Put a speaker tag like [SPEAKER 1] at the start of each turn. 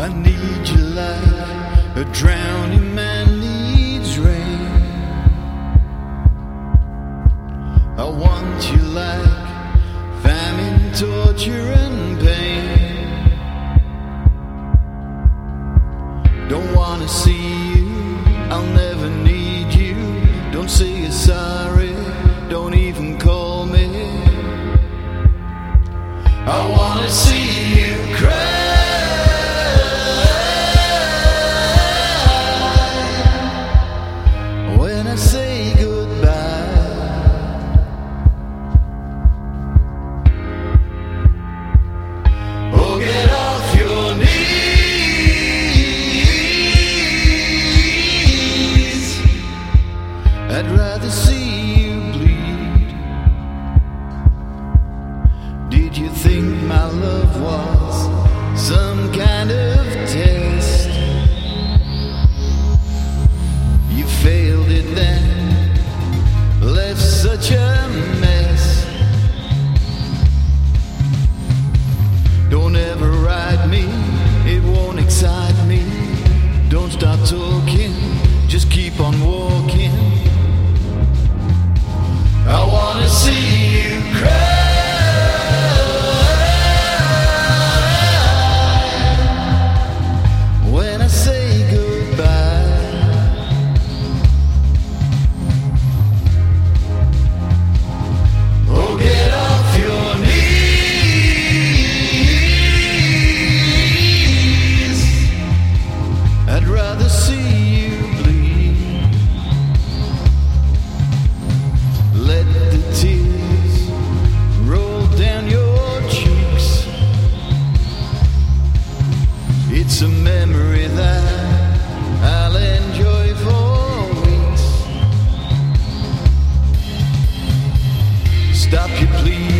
[SPEAKER 1] I need you like a drowning man needs rain. I want you like famine, torture, and pain. Don't wanna see you, I'll never need think my love was some kind of stop you please.